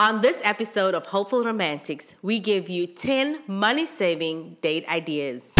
On this episode of Hopeful Romantics, we give you 10 money saving date ideas.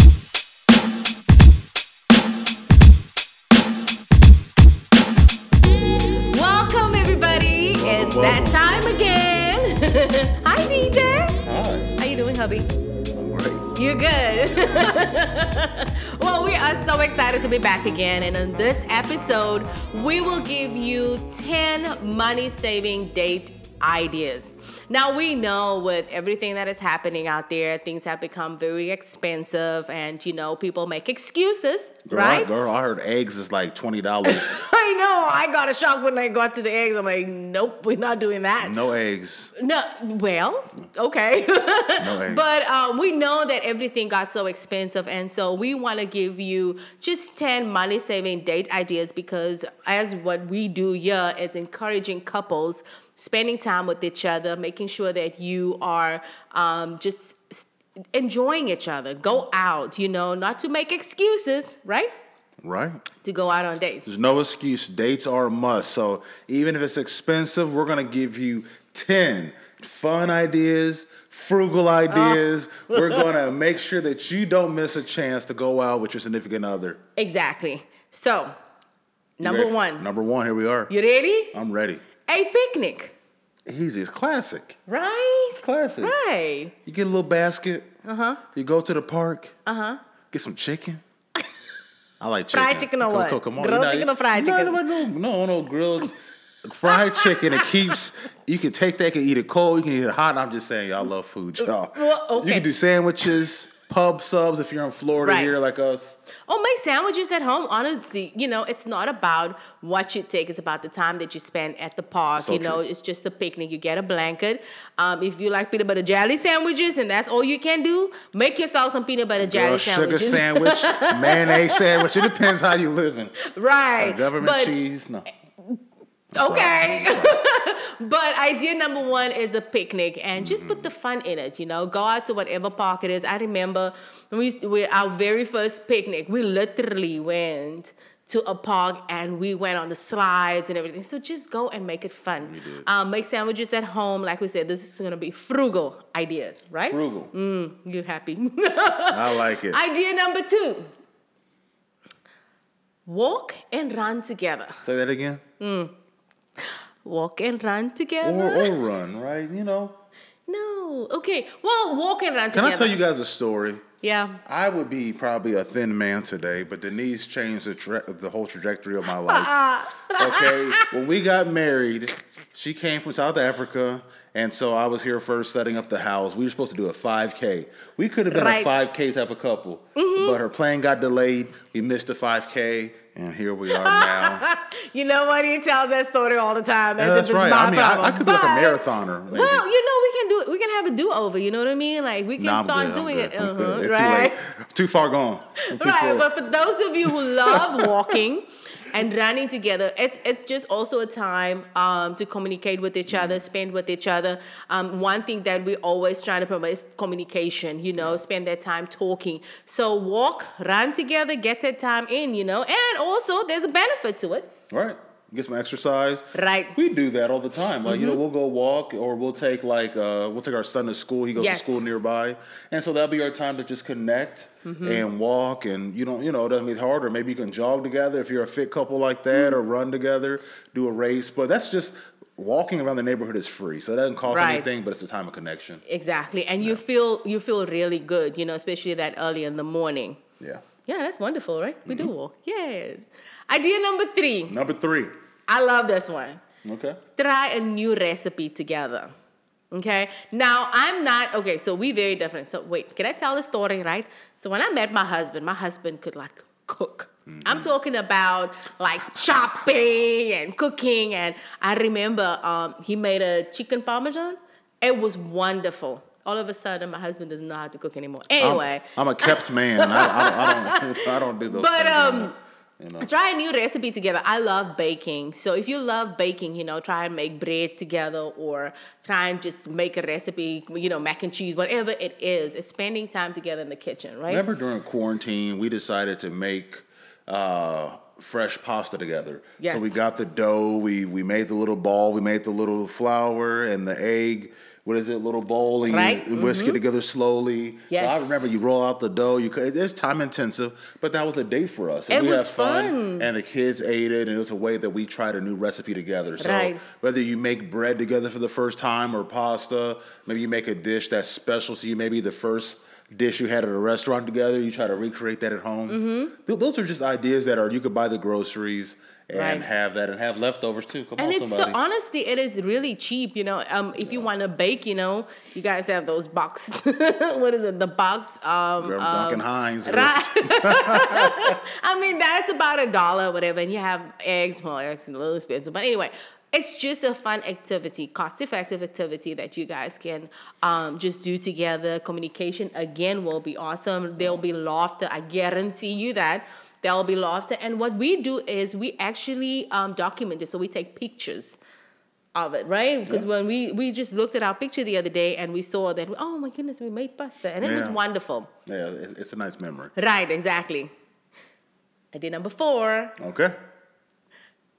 Welcome, everybody. it's welcome. that time again. Hi, DJ. Hi, How you doing, hubby? I'm great. You're good. well, we are so excited to be back again. And in this episode, we will give you 10 money saving date ideas. Now, we know with everything that is happening out there, things have become very expensive, and you know, people make excuses, Girl, right? I, girl, I heard eggs is like twenty dollars. I know. I got a shock when I got to the eggs. I'm like, nope, we're not doing that. no eggs. No, well, okay. no eggs. but um, we know that everything got so expensive, and so we want to give you just 10 money saving date ideas because, as what we do here is encouraging couples spending time with each other, making sure that you are um, just enjoying each other. Go out, you know, not to make excuses, right? Right? To go out on dates. There's no excuse. Dates are a must. So even if it's expensive, we're gonna give you ten fun ideas, frugal ideas. Oh. we're gonna make sure that you don't miss a chance to go out with your significant other. Exactly. So, number one, Number one. Here we are. you ready? I'm ready. A picnic, Easy. It's classic. right? It's classic. Right. You get a little basket. Uh huh. You go to the park. Uh huh. Get some chicken. I like chicken. Fried chicken or what? come- come on. Grilled You chicken or fried chicken? No, no, no, no, grilled. fried chicken. It keeps. You can take that. You can eat it cold. You can eat it hot. I'm just saying, y'all love food, y'all. Well, okay. You can do sandwiches, pub subs if you're in Florida Right. here like us. Or make sandwiches at home. Honestly, you know, it's not about what you take. It's about the time that you spend at the park. So you know, true. it's just a picnic. You get a blanket. Um, if you like peanut butter jelly sandwiches and that's all you can do, make yourself some peanut butter jelly Girl, sugar sandwich, mayonnaise sandwich. It depends how you living. right. Government but, cheese, no. Okay. but idea number one is a picnic and just put the fun in it, you know. Go out to whatever park it is. I remember when we, we our very first picnic, we literally went to a park and we went on the slides and everything. So just go and make it fun. Um, make sandwiches at home. Like we said, this is gonna be frugal ideas, right? Frugal. Mm, you happy. I like it. idea number two. Walk and run together. Say that again. Walk and run together. Or, or run, right? You know. No. Okay. Well, walk and run Can together. I tell you guys a story? Yeah. I would be probably a thin man today, but Denice changed the, tra- the whole trajectory of my life. okay, when we got married, she came from South Africa, and so I was here first setting up the house. We were supposed to do a 5K. We could have been Right. a 5K type of couple, mm-hmm. but her plane got delayed. We missed the 5K, and here we are now. You know what? He tells that story all the time. As Yeah, that's right. I mean, I, I could be like a marathoner. Maybe. Well, you know, we can do it. We can have a do over. You know what I mean? Like we can Nah, start good, doing it. Uh-huh, right. too. Too far gone. Too Right. far- But for those of you who love walking and running together, it's it's just also a time um, to communicate with each other, spend with each other. Um, one thing that we always try to promote is communication. You know, spend that time talking. So walk, run together, get that time in. You know, and also there's a benefit to it. Right. Get some exercise. Right. Mm-hmm. We do that all the time. Like, you know, we'll go walk or we'll take like uh we'll take our son to school. He goes Yes. to school nearby. And so that'll be our time to just connect Mm-hmm. and walk and you don't you know, it doesn't mean hard or maybe you can jog together if you're a fit couple like that or run together, do a race. But that's just walking around the neighborhood is free. So it doesn't cost Right. anything, but it's a time of connection. Exactly, and you feel you feel really good. You know, especially that early in the morning. Yeah. Yeah, that's wonderful, right? We Mm-hmm. do walk. Yes. Idea number three. Number three. I love this one. Okay. Try a new recipe together. Okay. Now I'm not okay. So we very different. So wait, can I tell the story? Right. So when I met my husband, my husband could like cook. I'm talking about like chopping and cooking. And I remember um, he made a chicken parmesan. It was wonderful. All of a sudden, my husband doesn't know how to cook anymore. I'm- Anyway, I'm, a kept man. I, I, I don't I don't do those But, things um, anymore, you know. try a new recipe together. I love baking. So if you love baking, you know, try and make bread together or try and just make a recipe, you know, mac and cheese, whatever it is. It's spending time together in the kitchen, right? Remember during quarantine, we decided to make uh, fresh pasta together. Yes. So we got the dough. We we made the little ball. We made the little flour and the egg. What is it? Little bowl and Right. Mm-hmm. whisk it together slowly. Yes. So I remember you roll out the dough. You it's time intensive, but that was a day for us. And It we was had fun. and the kids ate it, and it was a way that we tried a new recipe together. So Right. whether you make bread together for the first time or pasta, maybe you make a dish that's special to you, maybe the first dish you had at a restaurant together, you try to recreate that at home. Mm-hmm. Th- those are just ideas that are you could buy the groceries and Right. have that and have leftovers too. Come and on, it's so honestly, it is really cheap. You know, um, if you want to bake, you know, you guys have those boxes. what is it? The box. Um, um, Duncan Hines. Right. I mean, that's about a dollar, whatever. And you have eggs, well, eggs are a little expensive. But anyway, it's just a fun activity, cost effective activity that you guys can um, just do together. Communication, again, will be awesome. There'll be laughter. I guarantee you that. There'll be laughter. And what we do is we actually um, document it. So we take pictures of it, right? Because Yeah. when we we just looked at our picture the other day and we saw that, oh my goodness, we made pasta. And it was wonderful. Yeah, it's a nice memory. Right, exactly. Idea number four, Okay.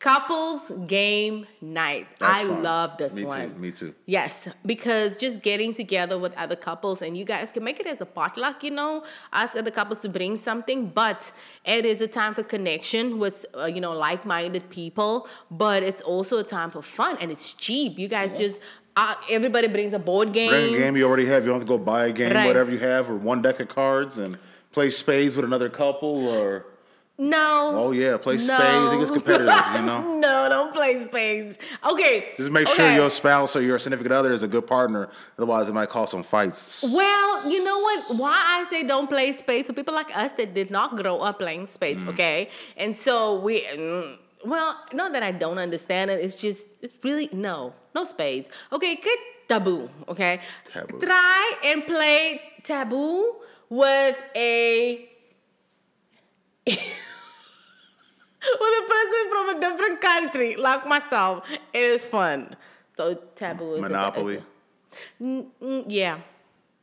Couples game night. That's I fun. love this Me one. too. Me too. Yes, because just getting together with other couples and you guys can make it as a potluck, you know, ask other couples to bring something, but it is a time for connection with, uh, you know, like minded people, but it's also a time for fun and it's cheap. You guys just, uh, everybody brings a board game. Bring a game you already have. You don't have to go buy a game, Right. whatever you have, or one deck of cards and play spades with another couple or No. oh yeah, play no. spades. It gets competitive, you know. no, don't play spades. Okay. Just make sure your spouse or your significant other is a good partner. Otherwise, it might cause some fights. Well, you know what? Why I say don't play spades for people like us that did not grow up playing spades, Mm. okay? And so we, mm, well, not that I don't understand it. It's just, it's really no, no spades. Okay, good taboo. Okay, Taboo. Try and play taboo with a. with a person from a different country like myself it is fun. So taboo is a- Monopoly. Mm, mm, yeah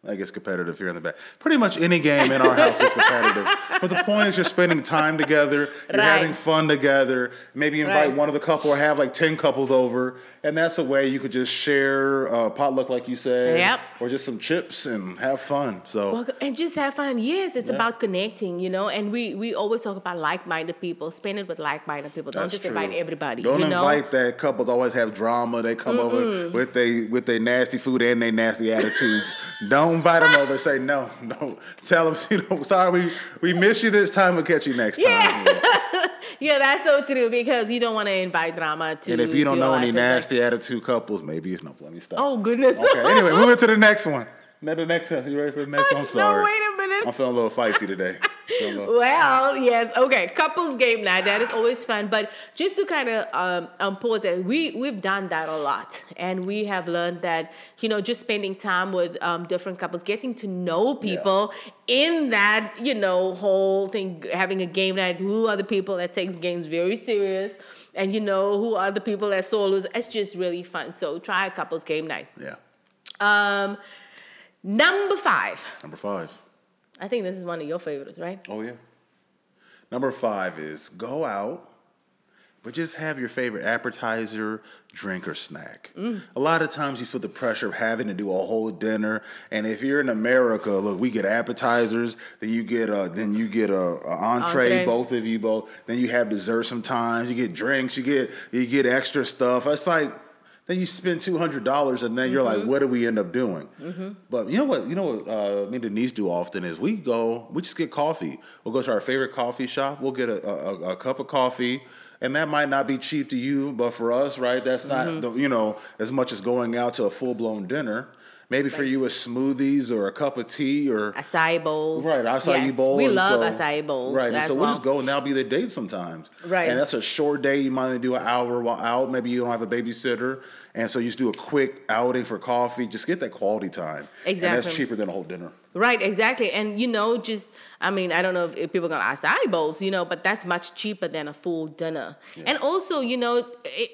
I guess competitive here in the back. Pretty much any game in our house is competitive. But the point is, you're spending time together, you're Right. having fun together. Maybe invite Right. one of the couple or have like 10 couples over. And that's a way you could just share uh, potluck, like you said. Yep. Or just some chips and have fun. So, Well, and just have fun. Yes, it's Yeah. about connecting, you know. And we we always talk about like-minded people. Spend it with like-minded people. Don't that's just true. invite everybody. Don't you know? invite that couples always have drama. They come over with they with their nasty food and their nasty attitudes. Don't invite them over. Say no, no. Tell them, you know, sorry, we we miss you this time. We'll catch you next time. Yeah. Yeah, that's so true because you don't want to invite drama to. And if you don't know any. It's like, nasty attitude couples, maybe it's no. Let me stop. oh goodness. Okay. Anyway, moving to the next one. Now the next one. You ready for the next one? I'm sorry. No, wait a minute. I'm feeling a little feisty today. Little- Well, yes, okay. Couples game night that is always fun, but just to kind of um, um, pause it, we we've done that a lot, and we have learned that you know just spending time with um, different couples, getting to know people in that you know whole thing, having a game night. Who are the people that takes games very serious? And you know who are the people that solos? It's just really fun. So try a couples game night. yeah. Um, number five. Number five. I think this is one of your favorites, right? Oh yeah. Number five is go out, but just have your favorite appetizer, drink, or snack. Mm. A lot of times you feel the pressure of having to do a whole dinner, and if you're in America, look, we get appetizers, then you get a then you get a, a entree, Entree. both of you both. Then you have dessert sometimes. You get drinks, you get you get extra stuff. It's like then you spend two hundred dollars, and then you're like, Mm-hmm. what do we end up doing? But you know what? You know what? Uh, me and Denice do often is we go, we just get coffee. We'll go to our favorite coffee shop. We'll get a, a, a cup of coffee, and that might not be cheap to you, but for us, right? That's not Mm-hmm. the, you know as much as going out to a full blown dinner. Maybe for you, it's smoothies or a cup of tea or acai bowls. Right, acai Yes, bowl. We love so, acai bowls. Right, and so well. we'll just go and that'll be the date sometimes. Right. And that's a short day. You might only do an hour while out. Maybe you don't have a babysitter. And so you just do a quick outing for coffee. Just get that quality time. And that's cheaper than a whole dinner. Right, exactly. And you know, just I mean, I don't know if, people are gonna acai bowls, you know, but that's much cheaper than a full dinner. And also, you know,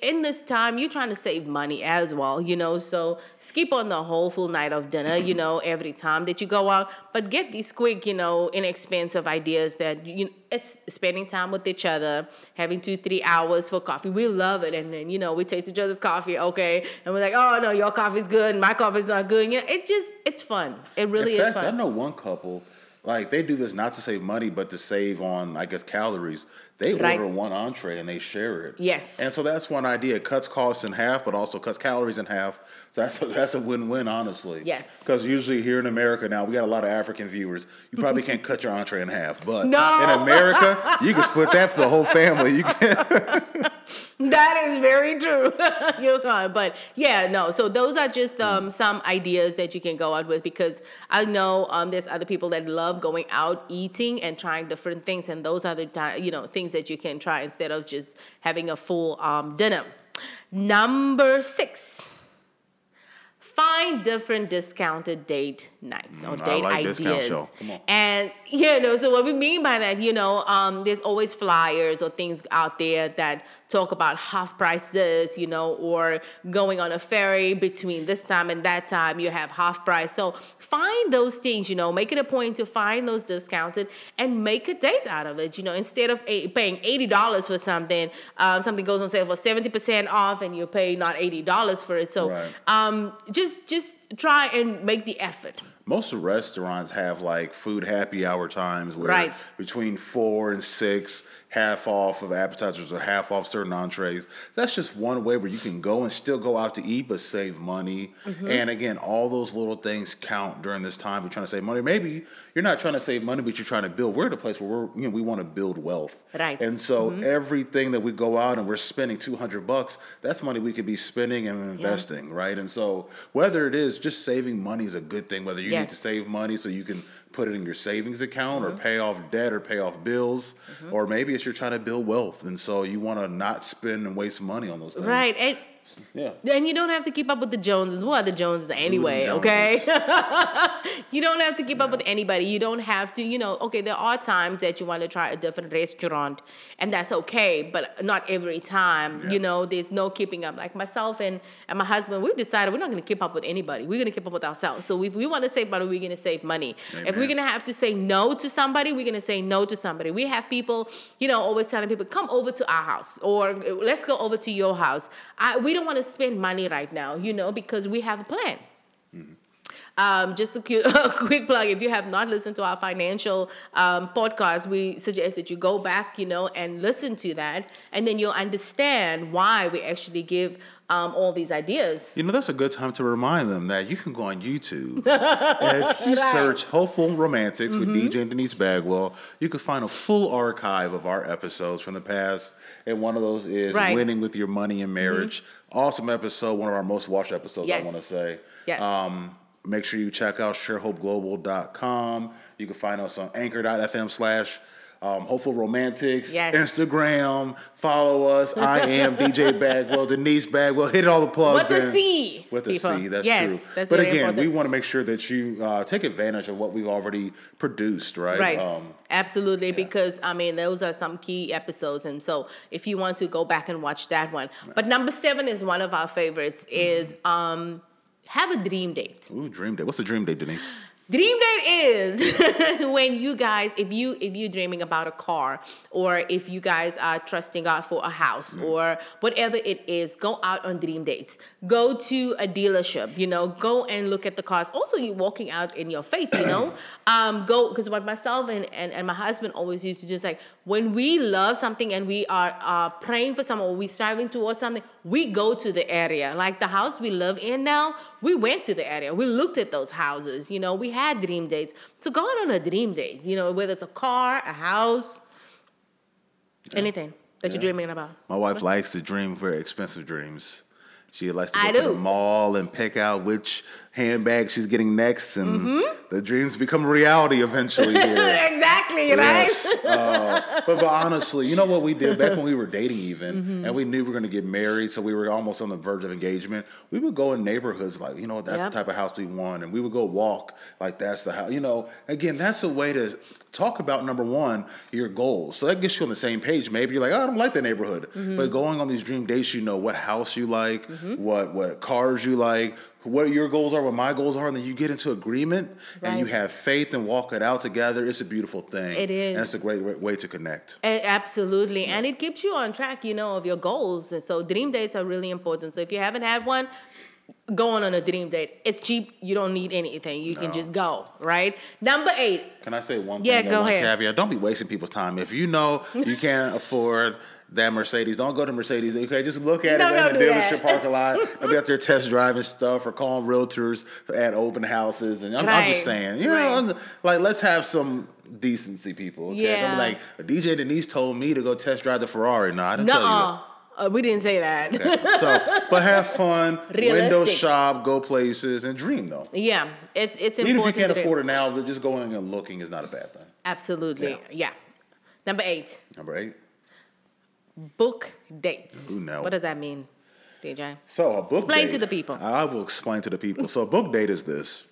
in this time, you're trying to save money as well, you know. So skip on the whole full night of dinner, you know, every time that you go out, but get these quick, you know, inexpensive ideas that you it's spending time with each other, having two, three hours for coffee. We love it. And then, you know, we taste each other's coffee, okay. And we're like, oh no, your coffee's good my coffee's not good. You know, it just it's fun. It really In is fact, I know one couple, like they do this not to save money, but to save on, I guess, calories. They Right. order one entree and they share it. Yes. And so that's one idea. It cuts costs in half, but also cuts calories in half. So that's a, that's a win-win, honestly. Yes. Because usually here in America now, we got a lot of African viewers. You probably can't cut your entree in half, but No. in America, you can split that for the whole family. You can. That is very true. You're fine. But yeah, no. So those are just um, some ideas that you can go out with because I know um, there's other people that love going out eating and trying different things, and those are the you know things that you can try instead of just having a full um, dinner. Number six. Find different discounted date nights or Mm, date like ideas. show. Come on. And you know, so what we mean by that, you know, um, there's always flyers or things out there that talk about half price this, you know, or going on a ferry between this time and that time, you have half price. So find those things, you know, make it a point to find those discounted and make a date out of it. You know, instead of paying eighty dollars for something, um, something goes on sale for seventy percent off, and you pay not eighty dollars for it. So Right. um, just just just try and make the effort. Most restaurants have like food happy hour times where Right. between four and six, half off of appetizers or half off certain entrees. That's just one way where you can go and still go out to eat but save money. Mm-hmm. And again, all those little things count during this time. We're trying to save money. Maybe you're not trying to save money, but you're trying to build. We're at a place where we're, you know, we want to build wealth. Right. And so Mm-hmm. everything that we go out and we're spending 200 bucks, that's money we could be spending and investing, right? And so whether it is just saving money is a good thing, whether you need to save money so you can put it in your savings account or mm-hmm. pay off debt or pay off bills, mm-hmm. or maybe it's you're trying to build wealth. And so you want to not spend and waste money on those things. Right. And Yeah. And you don't have to keep up with the Joneses. What are the Joneses anyway? Joneses. Okay. you don't have to keep up with anybody. You don't have to. You know. Okay. There are times that you want to try a different restaurant, and that's okay. But not every time. Yeah. You know. There's no keeping up. Like myself and and my husband, we've decided we're not going to keep up with anybody. We're going to keep up with ourselves. So if we want to save money, we're going to save money. If we're going to have to say no to somebody, we're going to say no to somebody. We have people, you know, always telling people, come over to our house or let's go over to your house. I, we don't want to spend money right now, you know, because we have a plan. Um, just a, cu- a quick plug if you have not listened to our financial um, podcast, we suggest that you go back, you know, and listen to that, and then you'll understand why we actually give um, all these ideas. You know, that's a good time to remind them that you can go on YouTube. and if you search Hopeful Romantics with DJ and Denice Bagwell, you can find a full archive of our episodes from the past. And one of those is Right. Winning with Your Money in Marriage. Awesome episode, one of our most watched episodes, I want to say. Yes. Um, make sure you check out sharehopeglobal.com. You can find us on anchor.fm slash um, Hopeful Romantics, Yes. Instagram, follow us. I am DJ Bagwell, Denice Bagwell. Hit all the plugs. With a in. With a. C, that's Yes, true. that's but again, important. we want to make sure that you uh, take advantage of what we've already produced, right? Right. Um, Absolutely, because I mean, those are some key episodes, and so if you want to go back and watch that one. But number seven is one of our favorites. Is um, have a dream date. ooh, dream day. What's the dream day, Denice? Dream date is when you guys, if you if you're dreaming about a car, or if you guys are trusting God for a house, or whatever it is, go out on dream dates. Go to a dealership, you know, go and look at the cars. Also, you're walking out in your faith, you know. um, go because what myself and, and and my husband always used to do is like when we love something and we are uh, praying for someone, or we striving towards something, we go to the area. Like the house we live in now, we went to the area. We looked at those houses. You know, we had dream dates. So go out on a dream date. You know, whether it's a car, a house, anything that you're dreaming about. My wife likes to dream very expensive dreams. She likes to go I to the mall and pick out which handbag she's getting next, and Mm-hmm. The dreams become reality eventually. Here. exactly, Yes. Uh, but, but honestly, you know what we did back when we were dating, even, Mm-hmm. and we knew we were going to get married, so we were almost on the verge of engagement. We would go in neighborhoods like, you know, that's Yep. the type of house we want, and we would go walk like that's the house. You know, again, that's a way to talk about number one your goals. So that gets you on the same page. Maybe you're like, oh, I don't like that neighborhood, Mm-hmm. but going on these dream dates, you know what house you like, what what cars you like. what your goals are, what my goals are, and then you get into agreement and you have faith and walk it out together. It's a beautiful thing. It is. and it's a great wa- way to connect. A- Absolutely. And it keeps you on track, you know, of your goals. And So dream dates are really important. So if you haven't had one, go on a dream date. It's cheap. You don't need anything. You can just go, right? Number eight. Can I say one Yeah, thing? go one ahead. caveat. Don't be wasting people's time. If you know you can't afford that Mercedes, don't go to Mercedes. Okay, just look at No, it in the dealership parking lot. I'll be out there test driving stuff or calling realtors at open houses. And I'm, I'm just saying, you right. know, I'm- like let's have some decency, people. Okay, Yeah. Be like DJ Denice told me to go test drive the Ferrari. No, I didn't tell you that. Uh, we didn't say that. Okay, So, but have fun, window shop, go places, and dream though. yeah, it's it's Even if you important. can't afford it now, but just going and looking is not a bad thing. Absolutely. Yeah. Yeah. Number eight. Number eight. Book dates. Ooh, no. What does that mean, DJ? So a book Explain date- to the people. I will explain to the people. So a book date is this.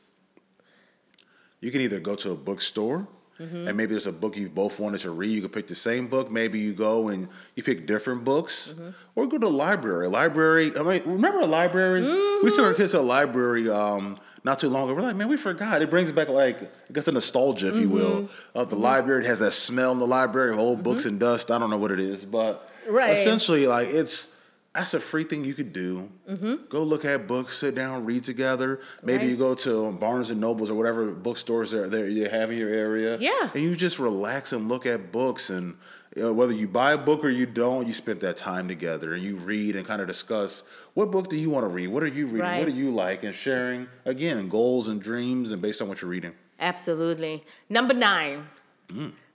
You can either go to a bookstore Mm-hmm. and maybe there's a book you both wanted to read. You could pick the same book. Maybe you go and you pick different books, Mm-hmm. or go to a library. A library. I mean, remember libraries? We took our kids to a library um, not too long ago. We're like, man, we forgot. It brings back like I guess a nostalgia, if you will, Mm-hmm. of the library. It has that smell in the library of old books and dust. I don't know what it is, but Right. essentially, like it's that's a free thing you could do. Go look at books, sit down, read together. Maybe Mm-hmm. Right. you go to Barnes and Nobles or whatever bookstores there there you have in your area. Yeah. and you just relax and look at books and. You know, whether you buy a book or you don't, you spend that time together and you read and kind of discuss what book do you want to read? What are you reading? Right. What do you like? And sharing again goals and dreams and based on what you're reading. Absolutely. Number nine.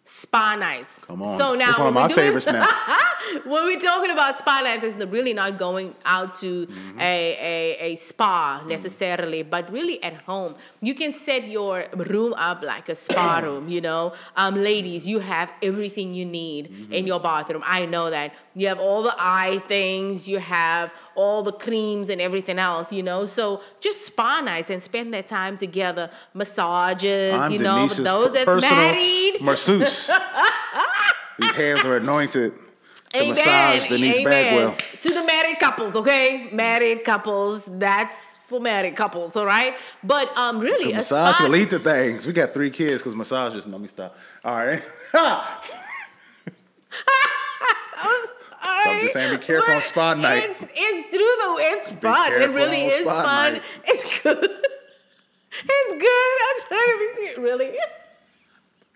Spa nights. Mm. Come on, So now It's one of my favorites now. when we're talking about spa nights, it's really not going out to Mm-hmm. a, a, a spa necessarily, but really at home. You can set your room up like a spa room, you know. Um, ladies, you have everything you need Mm-hmm. in your bathroom. I know that. You have all the eye things, you have all the creams and everything else, you know. So just spa nights and spend that time together. Massages, I'm you know, Denice's those that's married. masseuse. These hands are anointed to Amen. massage Denice Amen. Bagwell. To the married couples, okay? Married couples, that's for married couples, all right? But um, really, a massage spa. will eat the things. We got three kids because massages. Let me stop. All right. I'm just saying be careful on spa night. It's, it's true though. It's fun. It really is fun. night. It's good. It's good. I'm trying to be serious. Really.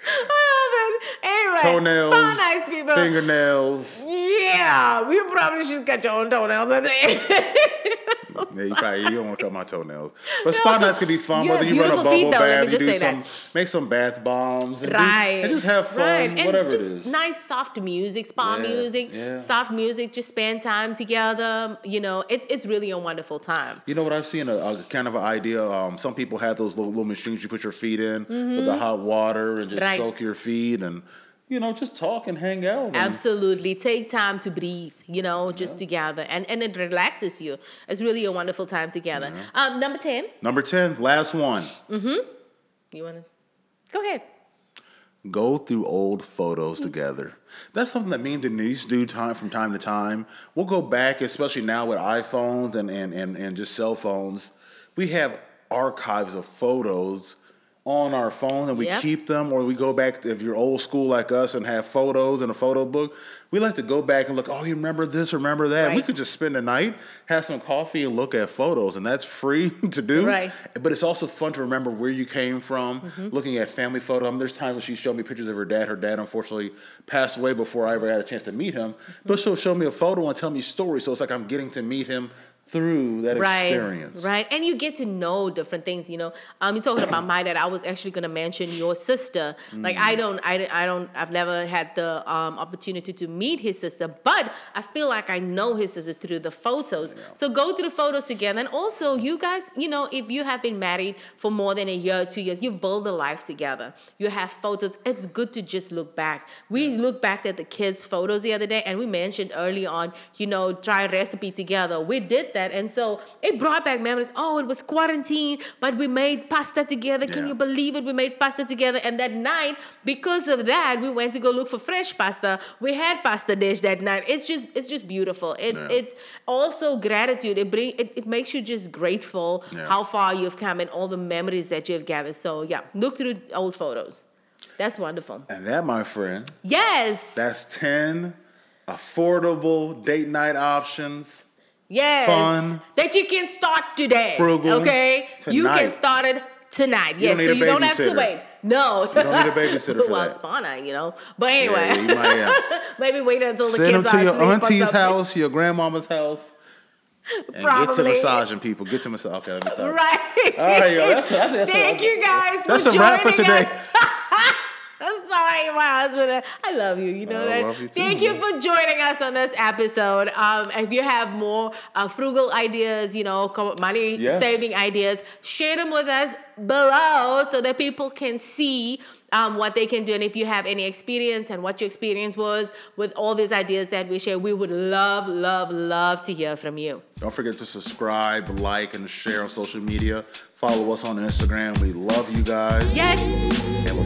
I love it. Anyway, Toenails, spa nights, people. fingernails. Yeah, we probably should cut your own toenails. Yeah, you probably you don't want to cut my toenails. But spa nights can be fun. Whether you run a beautiful feet, bubble though, bath, you do some, that. make some bath bombs, and, do- and just have fun, Right. And whatever it just is. Nice soft music, spa Yeah, music, yeah. soft music, just spend time together. You know, it's it's really a wonderful time. You know what I've seen a, a kind of an idea. Um, some people have those little, little machines you put your feet in with the hot water and just Mm-hmm. Right. soak your feet and you know just talk and hang out. and- Absolutely. Take time to breathe, you know, just together. And and it relaxes you. It's really a wonderful time together. Um, number 10. Number ten, last one. Mm-hmm. You wanna go ahead. Go through old photos together. That's something that me and Denice do time from time to time. We'll go back, especially now with iPhones and and and, and just cell phones. We have archives of photos on our phone and we Yep. keep them or we go back to, if you're old school like us and have photos in a photo book we like to go back and look oh you remember this remember that? We could just spend the night have some coffee and look at photos and that's free to do. Right. but it's also fun to remember where you came from Mm-hmm. looking at family photos. I mean, there's times when she showed me pictures of her dad. Her dad unfortunately passed away before i ever had a chance to meet him. But she'll show me a photo and tell me stories so it's like i'm getting to meet him through that right, experience Right. And you get to know different things, you know. Um, you're talking about my dad. I was actually gonna mention your sister. Like Mm. I don't I, I don't I've never had the um, opportunity to meet his sister, but I feel like I know his sister through the photos. So go through the photos together. And also you guys, you know, if you have been married for more than a year, two years, you've built a life together. You have photos. It's good to just look back. We looked back at the kids' photos the other day and we mentioned early on, you know, try recipe together. We did that that. And so it brought back memories. Oh, it was quarantine, but we made pasta together. Can Yeah. you believe it? We made pasta together. And that night, because of that, we went to go look for fresh pasta. We had pasta dish that night. It's just it's just beautiful. It's Yeah. it's also gratitude. It bring it, it makes you just grateful Yeah. how far you've come and all the memories that you've gathered. So yeah, look through old photos. That's wonderful. And that, my friend, Yes. that's 10 affordable date night options. Yes. Fun. That you can start today. Frugal. Okay. You can start it tonight. You yes. so you don't have to wait. No. You don't need a babysitter for well, that. you know. But anyway. Yeah, might, yeah. Maybe wait until the Send them kids to are your asleep or auntie's house, your grandmama's house. And get to massaging people. Get to massage. Okay, let me stop. Right. All right, yo. That's, that's Thank you guys That's for a wrap for joining today. us. Sorry, my husband. I love you. You know I that. you Thank you for joining us on this episode. Um, if you have more uh, frugal ideas, you know, money Yes. saving ideas, share them with us below so that people can see um, what they can do. And if you have any experience and what your experience was with all these ideas that we share, we would love, love, love to hear from you. Don't forget to subscribe, like, and share on social media. Follow us on Instagram. We love you guys. Yes. And we'll